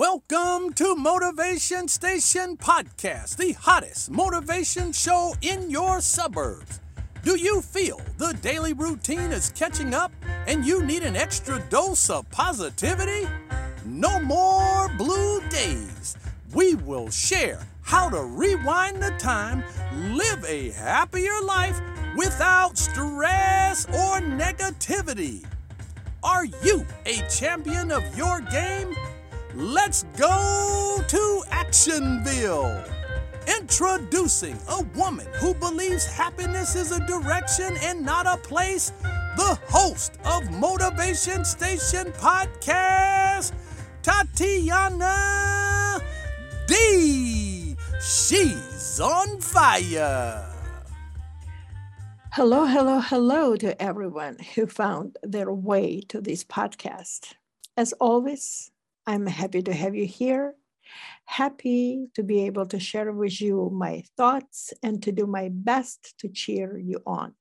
Welcome to Motivation Station Podcast, the hottest motivation show in your suburbs. Do you feel the daily routine is catching up and you need an extra dose of positivity? No more blue days. We will share how to rewind the time, live a happier life without stress or negativity. Are you a champion of your game? Let's go to Actionville. Introducing a woman who believes happiness is a direction and not a place, the host of Motivation Station Podcast, Tatiana D. She's on fire. Hello, hello, hello to everyone who found their way to this podcast. As always, I'm happy to have you here. Happy to be able to share with you my thoughts and to do my best to cheer you on.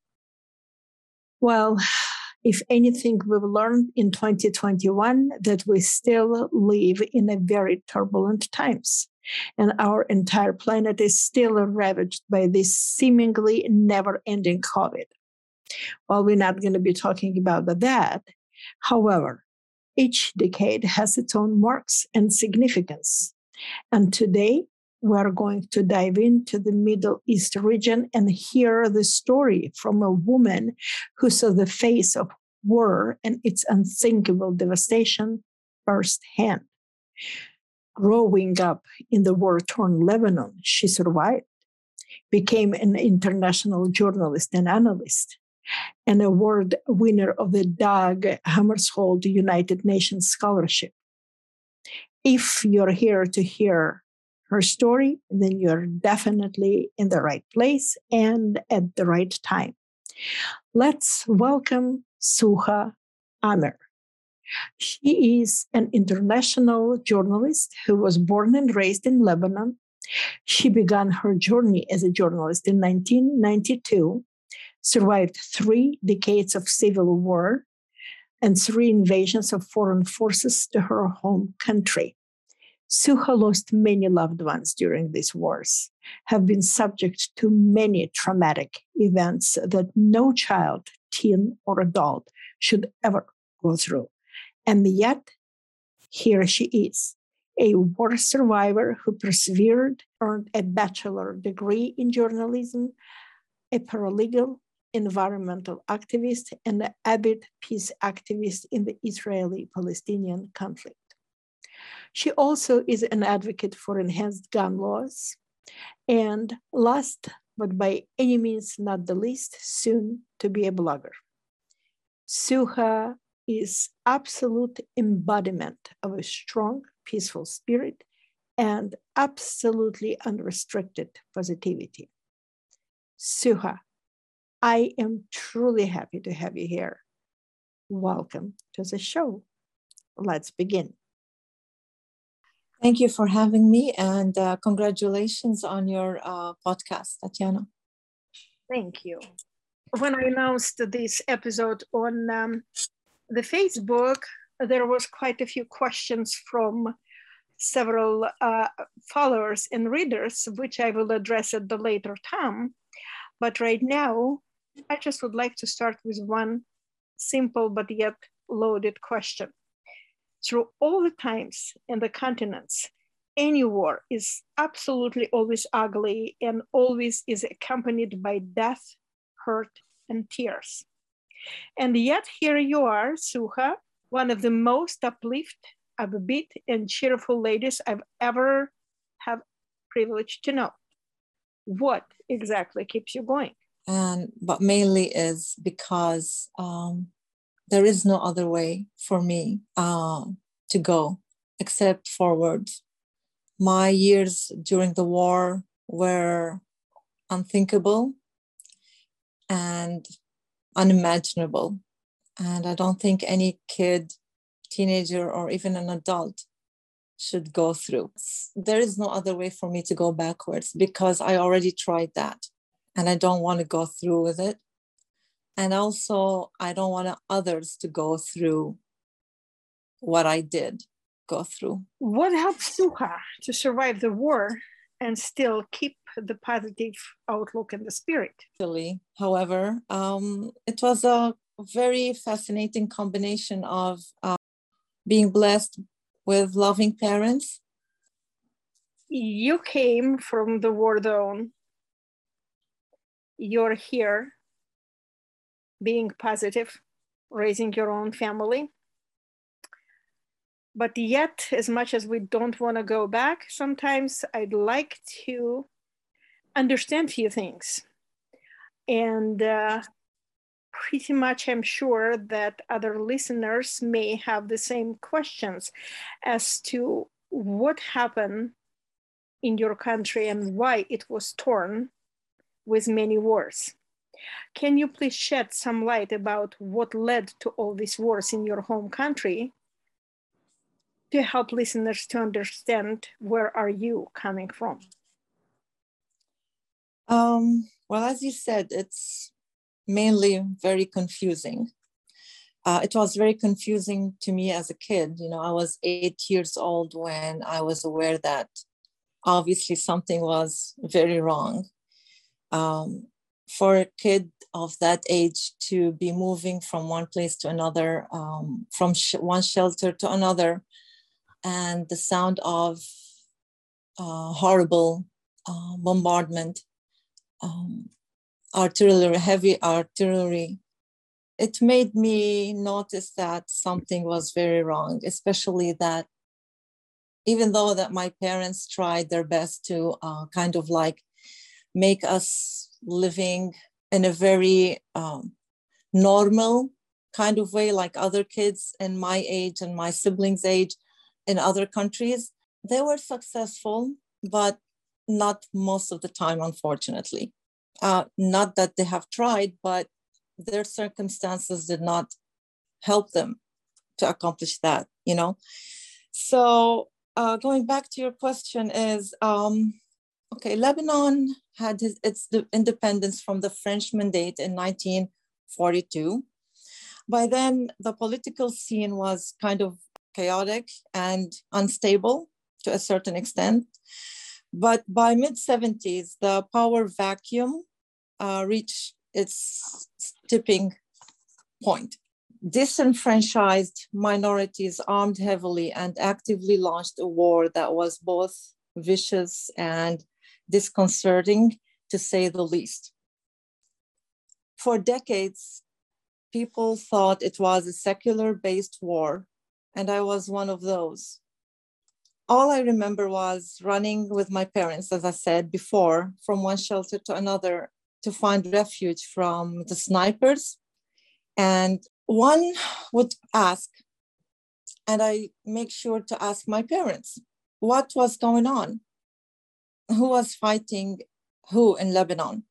Well, if anything, we've learned in 2021 that we still live in a very turbulent times and our entire planet is still ravaged by this seemingly never ending COVID. Well, we're not going to be talking about that. However, each decade has its own marks and significance. And today, we're going to dive into the Middle East region and hear the story from a woman who saw the face of war and its unthinkable devastation firsthand. Growing up in the war torn Lebanon, she survived, became an international journalist and analyst, an award winner of the Dag Hammarskjöld United Nations Scholarship. If you're here to hear her story, then you're definitely in the right place and at the right time. Let's welcome Suha Amer. She is an international journalist who was born and raised in Lebanon. She began her journey as a journalist in 1992, survived three decades of civil war and three invasions of foreign forces to her home country. Suha lost many loved ones during these wars, have been subject to many traumatic events that no child, teen, or adult should ever go through. And yet, here she is, a war survivor who persevered, earned a bachelor degree in journalism, a paralegal, environmental activist, and an avid peace activist in the Israeli Palestinian conflict. She also is an advocate for enhanced gun laws. And last but by any means not the least, soon to be a blogger. Suha is absolute embodiment of a strong, peaceful spirit and absolutely unrestricted positivity. Suha, I am truly happy to have you here. Welcome to the show. Let's begin. Thank you for having me and uh, congratulations on your uh, podcast, Tatiana. Thank you. When I announced this episode on um, the Facebook, there was quite a few questions from several uh, followers and readers, which I will address at the later time. But right now, I just would like to start with one simple but yet loaded question. Through all the times and the continents, any war is absolutely always ugly and always is accompanied by death, hurt, and tears. And yet here you are, Suha, one of the most uplift, upbeat, and cheerful ladies I've ever have privilege to know. What exactly keeps you going? And but mainly is because um, there is no other way for me uh, to go except forward. My years during the war were unthinkable and unimaginable. And I don't think any kid, teenager, or even an adult should go through. There is no other way for me to go backwards because I already tried that and I don't want to go through with it. And also, I don't want others to go through what I did go through. What helped Suha to survive the war and still keep the positive outlook and the spirit? Actually, however, um, it was a very fascinating combination of uh, being blessed with loving parents. You came from the war zone. You're here being positive, raising your own family. But yet, as much as we don't want to go back, sometimes I'd like to understand few things. And uh, pretty much I'm sure that other listeners may have the same questions as to what happened in your country and why it was torn with many wars. Can you please shed some light about what led to all these wars in your home country to help listeners to understand where are you coming from? Um, well, as you said, it's mainly very confusing. Uh, it was very confusing to me as a kid. You know, I was eight years old when I was aware that obviously something was very wrong. Um, for a kid of that age to be moving from one place to another, um, from sh- one shelter to another, and the sound of uh, horrible uh, bombardment, um, artillery, heavy artillery, it made me notice that something was very wrong, especially that even though that my parents tried their best to uh, kind of like make us living in a very um, normal kind of way like other kids in my age and my siblings age in other countries they were successful but not most of the time unfortunately uh, not that they have tried, but their circumstances did not help them to accomplish that, you know? So uh, going back to your question is, um, okay, Lebanon had his, its independence from the French mandate in 1942. By then, the political scene was kind of chaotic and unstable to a certain extent. But by mid 70s, the power vacuum uh, reach its tipping point. Disenfranchised minorities armed heavily and actively launched a war that was both vicious and disconcerting, to say the least. For decades, people thought it was a secular based war, and I was one of those. All I remember was running with my parents, as I said before, from one shelter to another to find refuge from the snipers. And one would ask, and I make sure to ask my parents, what was going on? Who was fighting who in Lebanon?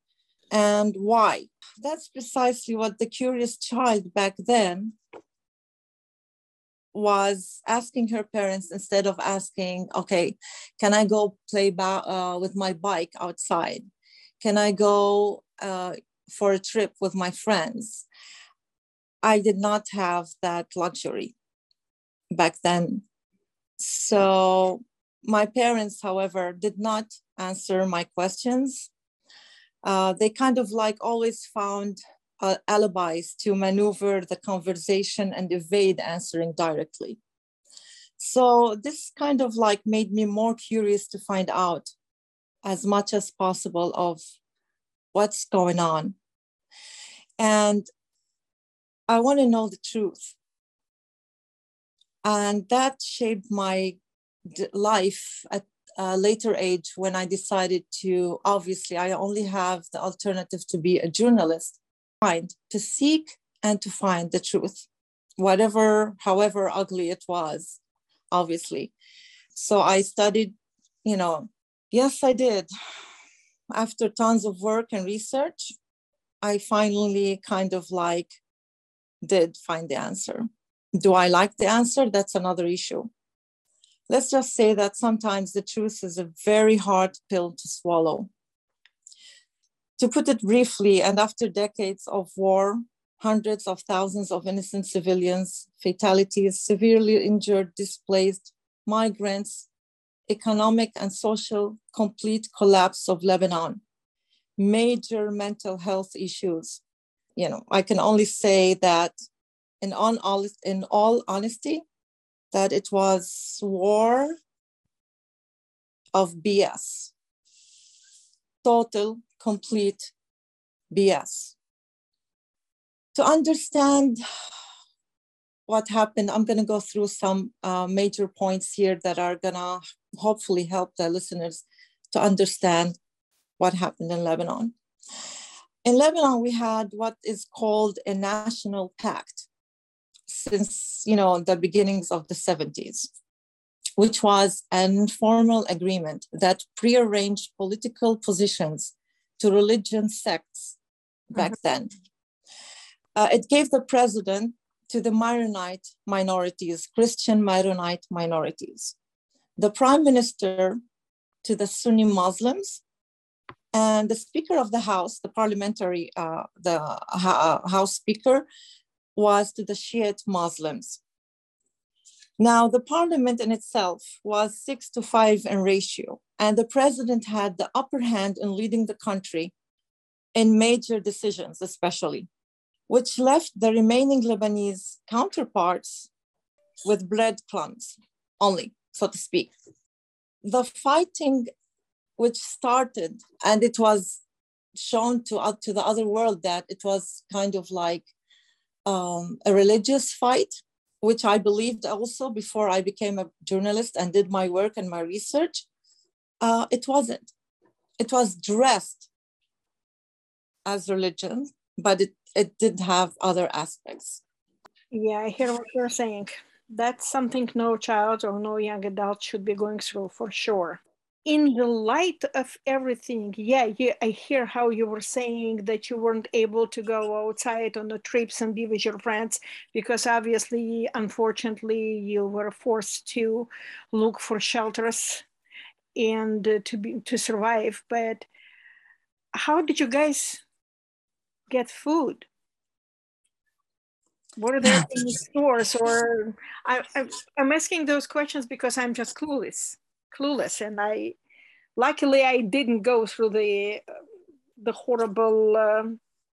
And why? That's precisely what the curious child back then was asking her parents instead of asking, okay, can I go play ba- uh, with my bike outside? Can I go uh, for a trip with my friends? I did not have that luxury back then. So my parents, however, did not answer my questions. Uh, they kind of like always found uh, alibis to maneuver the conversation and evade answering directly. So this kind of like made me more curious to find out as much as possible of what's going on. And I want to know the truth. And that shaped my life at a later age when I decided to, obviously, I only have the alternative to be a journalist, find, to seek and to find the truth, whatever, however ugly it was, obviously. So I studied, you know, Yes, I did. After tons of work and research, I finally kind of like did find the answer. Do I like the answer? That's another issue. Let's just say that sometimes the truth is a very hard pill to swallow. To put it briefly, and after decades of war, hundreds of thousands of innocent civilians, fatalities, severely injured, displaced, migrants, economic and social complete collapse of Lebanon, major mental health issues. You know, I can only say that in, on, in all honesty, that it was war of BS, total, complete BS. To understand what happened, I'm going to go through some uh, major points here that are going to hopefully help the listeners to understand what happened in Lebanon. In Lebanon, we had what is called a national pact since you know the beginnings of the 70s which was an informal agreement that prearranged political positions to religion sects back mm-hmm. then. Uh, it gave the president to the Maronite minorities, Christian Maronite minorities, the prime minister to the Sunni Muslims, and the Speaker of the House, the parliamentary, uh, the uh, House Speaker, was to the Shiite Muslims. Now, the parliament in itself was six to five in ratio, and the president had the upper hand in leading the country in major decisions, especially, which left the remaining Lebanese counterparts with breadcrumbs only, so to speak. The fighting, which started, and it was shown to, uh, to the other world that it was kind of like um, a religious fight which I believed also before I became a journalist and did my work and my research, uh, it wasn't. It was dressed as religion, but it, it did have other aspects. Yeah, I hear what you're saying. That's something no child or no young adult should be going through for sure in the light of everything, yeah, yeah, I hear how you were saying that you weren't able to go outside on the trips and be with your friends because obviously, unfortunately, you were forced to look for shelters and uh, to be to survive. But how did you guys get food? Were there any stores, or I, I, I'm asking those questions because I'm just clueless clueless and i luckily i didn't go through the the horrible uh,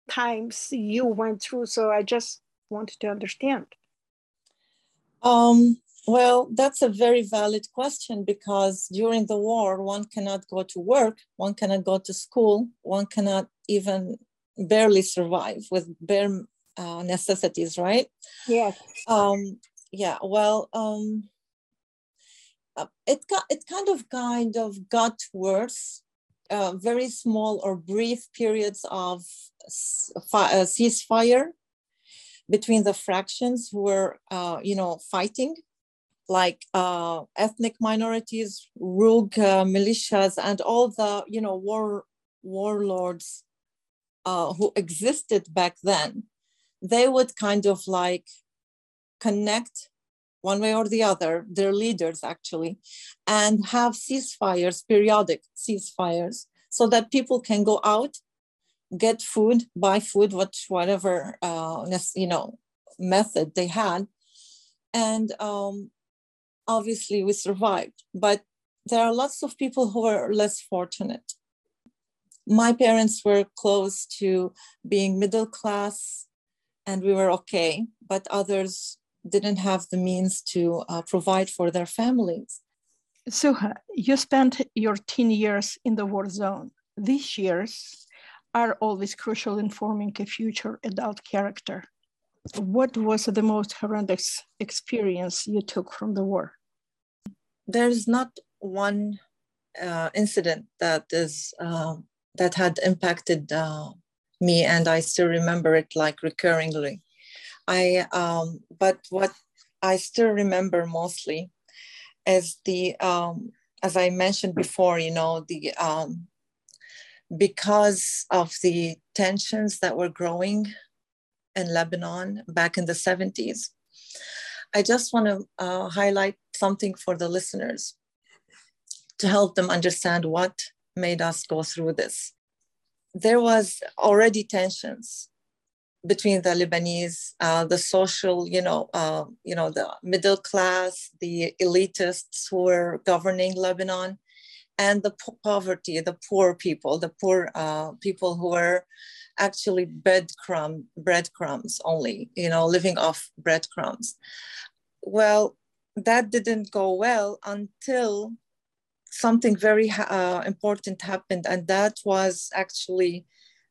times you went through so i just wanted to understand. Um, well that's a very valid question because during the war one cannot go to work one cannot go to school one cannot even barely survive with bare uh, necessities right? Yes. Um, yeah well um, it it kind of kind of got worse. Uh, very small or brief periods of uh, ceasefire between the fractions who were, uh, you know, fighting, like uh, ethnic minorities, rogue uh, militias, and all the, you know, war warlords who existed back then. They would kind of like connect one way or the other, their leaders actually, and have ceasefires, periodic ceasefires, so that people can go out, get food, buy food, what, whatever uh, you know method they had, and um, obviously we survived. But there are lots of people who are less fortunate. My parents were close to being middle class, and we were okay, but others didn't have the means to uh, provide for their families. Suha, you spent your teen years in the war zone. These years are always crucial in forming a future adult character. What was the most horrendous experience you took from the war? There's not one uh, incident that is uh, that had impacted uh, me, and I still remember it like recurringly. I um, but what I still remember mostly is the um, as I mentioned before, you know, the um, because of the tensions that were growing in Lebanon back in the 70s. I just want to uh, highlight something for the listeners to help them understand what made us go through this. There was already tensions between the Lebanese, uh, the social, you know, uh, you know, the middle class, the elitists who were governing Lebanon, and the po- poverty, the poor people, the poor uh, people who were actually breadcrumb, breadcrumbs only, you know, living off breadcrumbs. Well, that didn't go well until something very uh, important happened, and that was actually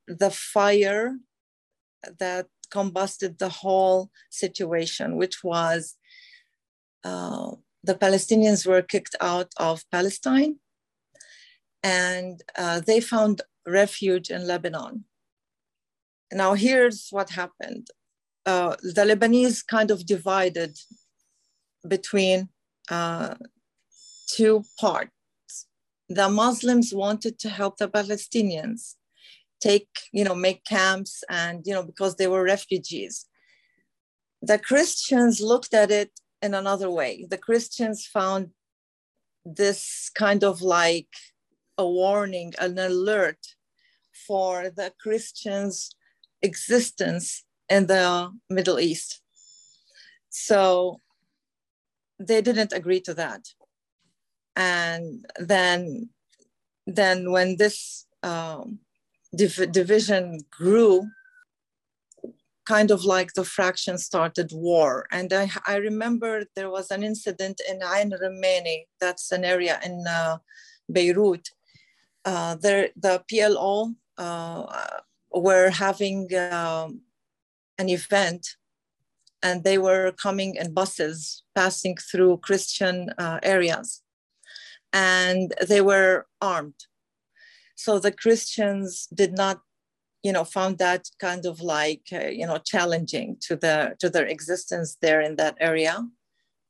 the fire that combusted the whole situation, which was uh, the Palestinians were kicked out of Palestine and uh, they found refuge in Lebanon. Now, here's what happened uh, the Lebanese kind of divided between uh, two parts. The Muslims wanted to help the Palestinians take, you know, make camps and, you know, because they were refugees. The Christians looked at it in another way. The Christians found this kind of like a warning, an alert for the Christians' existence in the Middle East. So they didn't agree to that. And then, then when this um, div- division grew, kind of like the fraction started war. And I, I remember there was an incident in Ain Ramani, that's an area in uh, Beirut. Uh, there, the PLO uh, were having um, an event and they were coming in buses passing through Christian uh, areas and they were armed so the christians did not you know found that kind of like uh, you know challenging to the to their existence there in that area.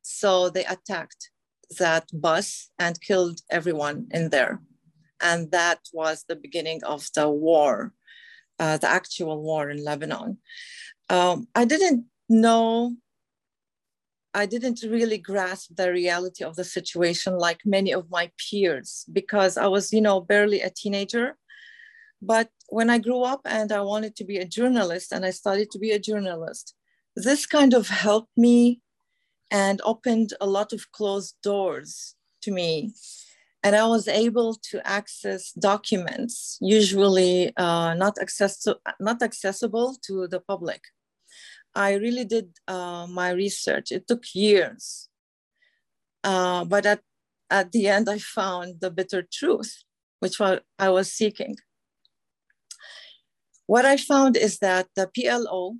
So they attacked that bus and killed everyone in there. And that was the beginning of the war uh, the actual war in lebanon. Um, i didn't know I didn't really grasp the reality of the situation like many of my peers because I was, you know, barely a teenager. But when I grew up and I wanted to be a journalist and I started to be a journalist, this kind of helped me and opened a lot of closed doors to me. And I was able to access documents, usually uh, not, access not accessible to the public. I really did uh, my research. It took years. Uh, but at, at the end, I found the bitter truth, which I was seeking. What I found is that the PLO,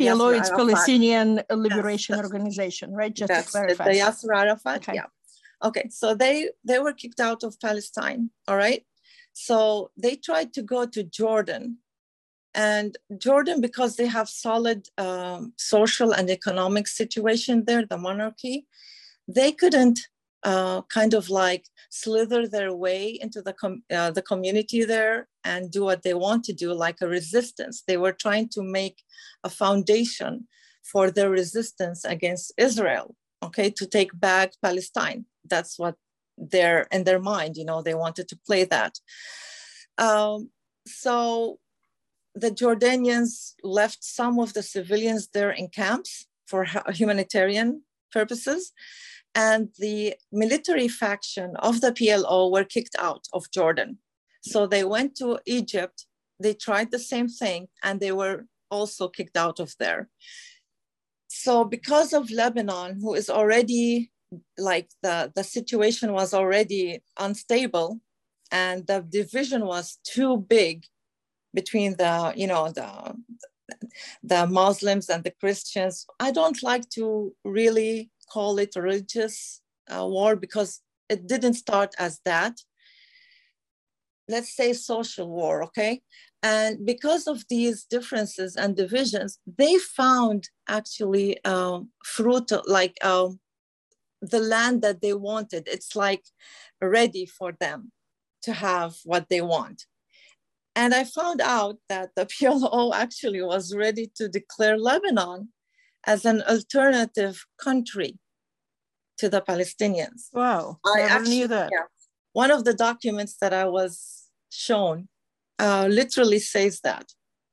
PLO, it's Palestinian Liberation Organization, right? Just to clarify. The Yasser Arafat, okay. yeah. Okay, so they they were kicked out of Palestine. All right, so they tried to go to Jordan and Jordan, because they have solid um, social and economic situation there, the monarchy, they couldn't uh, kind of like slither their way into the com- uh, the community there and do what they want to do, like a resistance. They were trying to make a foundation for their resistance against Israel. Okay, to take back Palestine. That's what they're in their mind. You know, they wanted to play that. Um, so the Jordanians left some of the civilians there in camps for humanitarian purposes. And the military faction of the PLO were kicked out of Jordan. So they went to Egypt, they tried the same thing, and they were also kicked out of there. So, because of Lebanon, who is already like the, the situation was already unstable and the division was too big between the you know the the Muslims and the Christians. I don't like to really call it religious uh, war because it didn't start as that. Let's say social war, okay? And because of these differences and divisions, they found actually um, fruit like um, the land that they wanted. It's like ready for them to have what they want. And I found out that the PLO actually was ready to declare Lebanon as an alternative country to the Palestinians. Wow, I never actually, knew that. Yeah, one of the documents that I was shown uh, literally says that.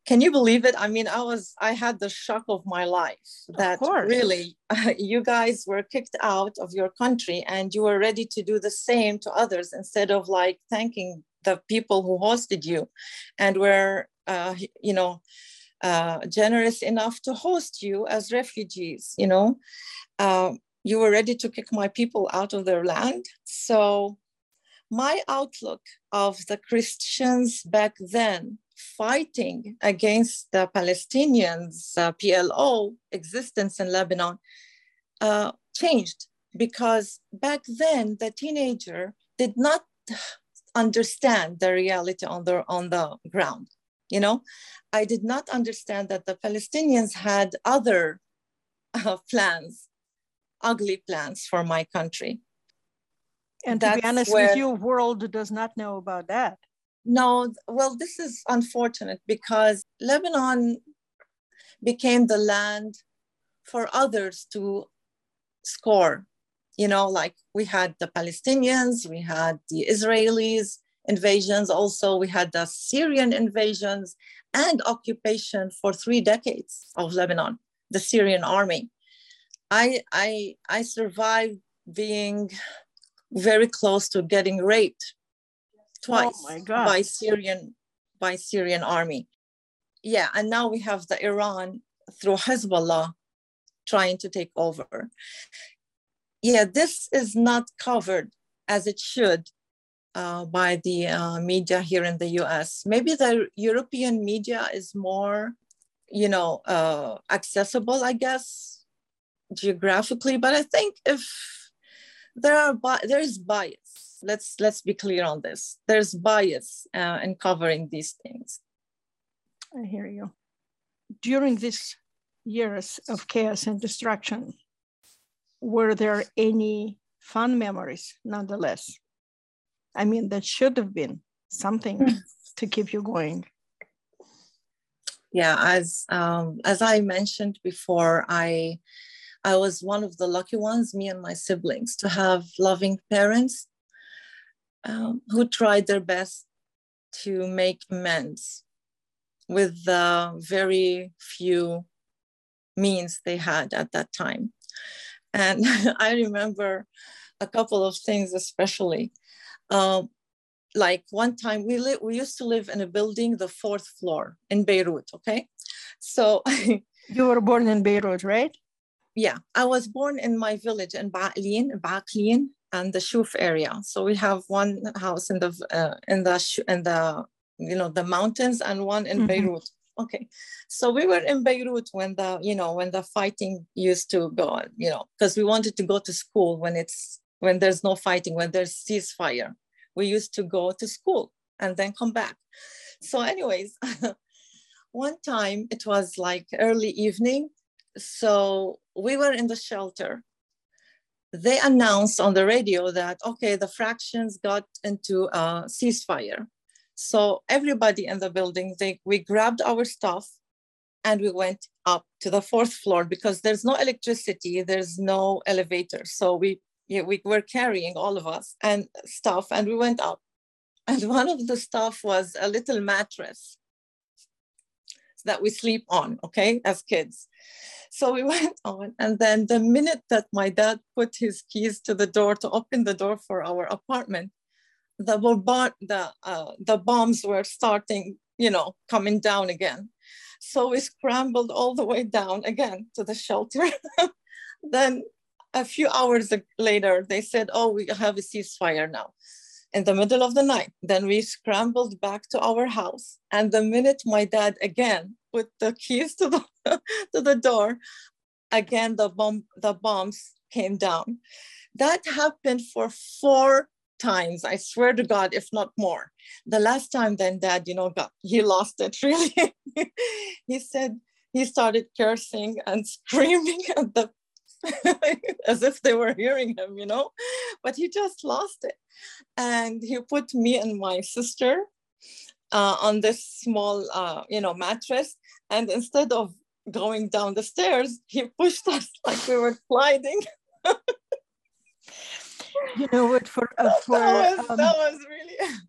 can you believe it? I mean, I was, I had the shock of my life that really uh, you guys were kicked out of your country and you were ready to do the same to others instead of like thanking the people who hosted you and were, uh, you know, uh, generous enough to host you as refugees, you know. Uh, you were ready to kick my people out of their land. So my outlook of the Christians back then fighting against the Palestinians, uh, PLO existence in Lebanon, uh, changed because back then the teenager did not understand the reality on the on the ground. You know, I did not understand that the Palestinians had other uh, plans, ugly plans for my country. And That's to be honest where, with you, world does not know about that. No, well, this is unfortunate because Lebanon became the land for others to score. You know, like we had the Palestinians, we had the Israelis invasions, also we had the Syrian invasions and occupation for three decades of Lebanon, the Syrian army. I, I, I survived being very close to getting raped twice oh by Syrian by Syrian army. Yeah, and now we have the Iran through Hezbollah trying to take over. Yeah, this is not covered as it should uh, by the uh, media here in the US. Maybe the European media is more, you know, uh, accessible, I guess, geographically. But I think if there are bi- there is bias, let's let's be clear on this. There's bias uh, in covering these things. I hear you. During these years of chaos and destruction, were there any fun memories nonetheless? I mean, that should have been something hmm. to keep you going. Yeah, as um, as I mentioned before, I I was one of the lucky ones, me and my siblings, to have loving parents um, who tried their best to make amends with the very few means they had at that time. And I remember a couple of things, especially. Um, like one time we li- we used to live in a building, the fourth floor in Beirut. Okay, so you were born in Beirut, right? Yeah, I was born in my village in Ba'lin, Ba'lin, and the Shuf area. So we have one house in the uh, in the in the you know the mountains and one in mm-hmm. Beirut. Okay, so we were in Beirut when the you know when the fighting used to go on. You know, because we wanted to go to school when it's when there's no fighting, when there's ceasefire we used to go to school and then come back. So, anyways, one time it was like early evening. So we were in the shelter. They announced on the radio that, okay, the fractions got into a ceasefire. So everybody in the building, they, we grabbed our stuff and we went up to the fourth floor because there's no electricity, there's no elevator. So we yeah, we were carrying all of us and stuff, and we went up. And one of the stuff was a little mattress that we sleep on, okay, as kids. So we went on, and then the minute that my dad put his keys to the door to open the door for our apartment, the the uh, the bombs were starting, you know, coming down again. So we scrambled all the way down again to the shelter. then a few hours later, they said, oh, we have a ceasefire now in the middle of the night. Then we scrambled back to our house. And the minute my dad again put the keys to the, to the door, again, the, bomb, the bombs came down. That happened for four times, I swear to God, if not more. The last time then dad, you know, got, he lost it really. he said, he started cursing and screaming at the as if they were hearing him, you know. But he just lost it. And he put me and my sister uh, on this small, uh, you know, mattress. And instead of going down the stairs, he pushed us like we were sliding. You know what? For, uh, for that, was, um, that was really.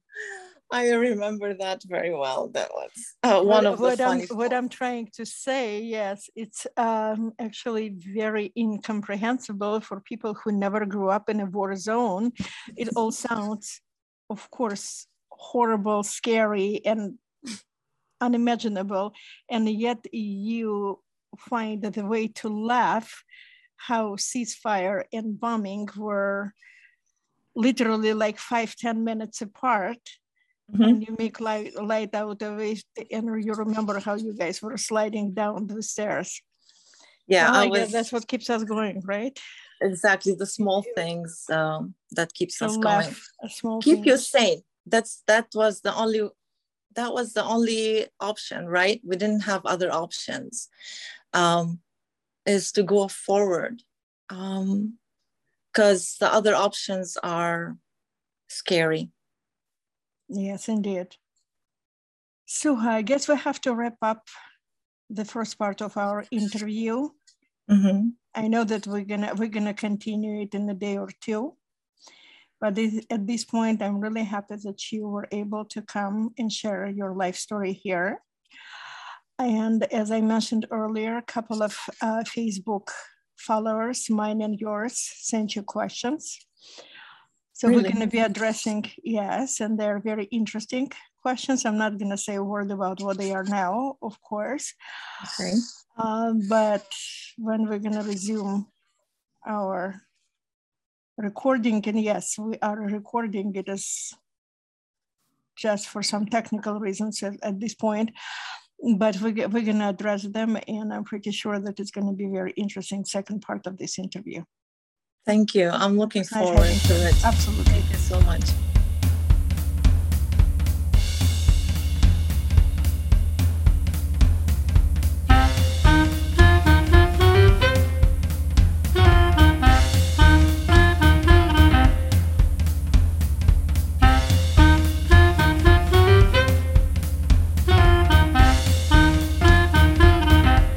I remember that very well. That was uh, one of the what. I'm, what I'm trying to say, yes, it's um, actually very incomprehensible for people who never grew up in a war zone. It all sounds, of course, horrible, scary, and unimaginable, and yet you find that the way to laugh how ceasefire and bombing were literally like five ten minutes apart mm-hmm. and you make light, light out of it and you remember how you guys were sliding down the stairs. Yeah oh I was, that's what keeps us going right? Exactly the small things um, that keeps so us going. small keep things. you sane. That's that was the only that was the only option right? We didn't have other options um, is to go forward because the other options are scary. Yes indeed. So i guess we have to wrap up the first part of our interview. Mm-hmm. i know that we're gonna we're gonna continue it in a day or two but this, at this point i'm really happy that you were able to come and share your life story here. And as I mentioned earlier, a couple of uh, Facebook followers, mine and yours, sent you questions. So really? we're going to be addressing, yes, and they're very interesting questions. I'm not going to say a word about what they are now, of course. Okay. Uh, but when we're going to resume our recording, and yes, we are recording it is just for some technical reasons at, at this point but we, we're going to address them and i'm pretty sure that it's going to be a very interesting second part of this interview. Thank you. I'm looking forward to it. Absolutely. Thank you so much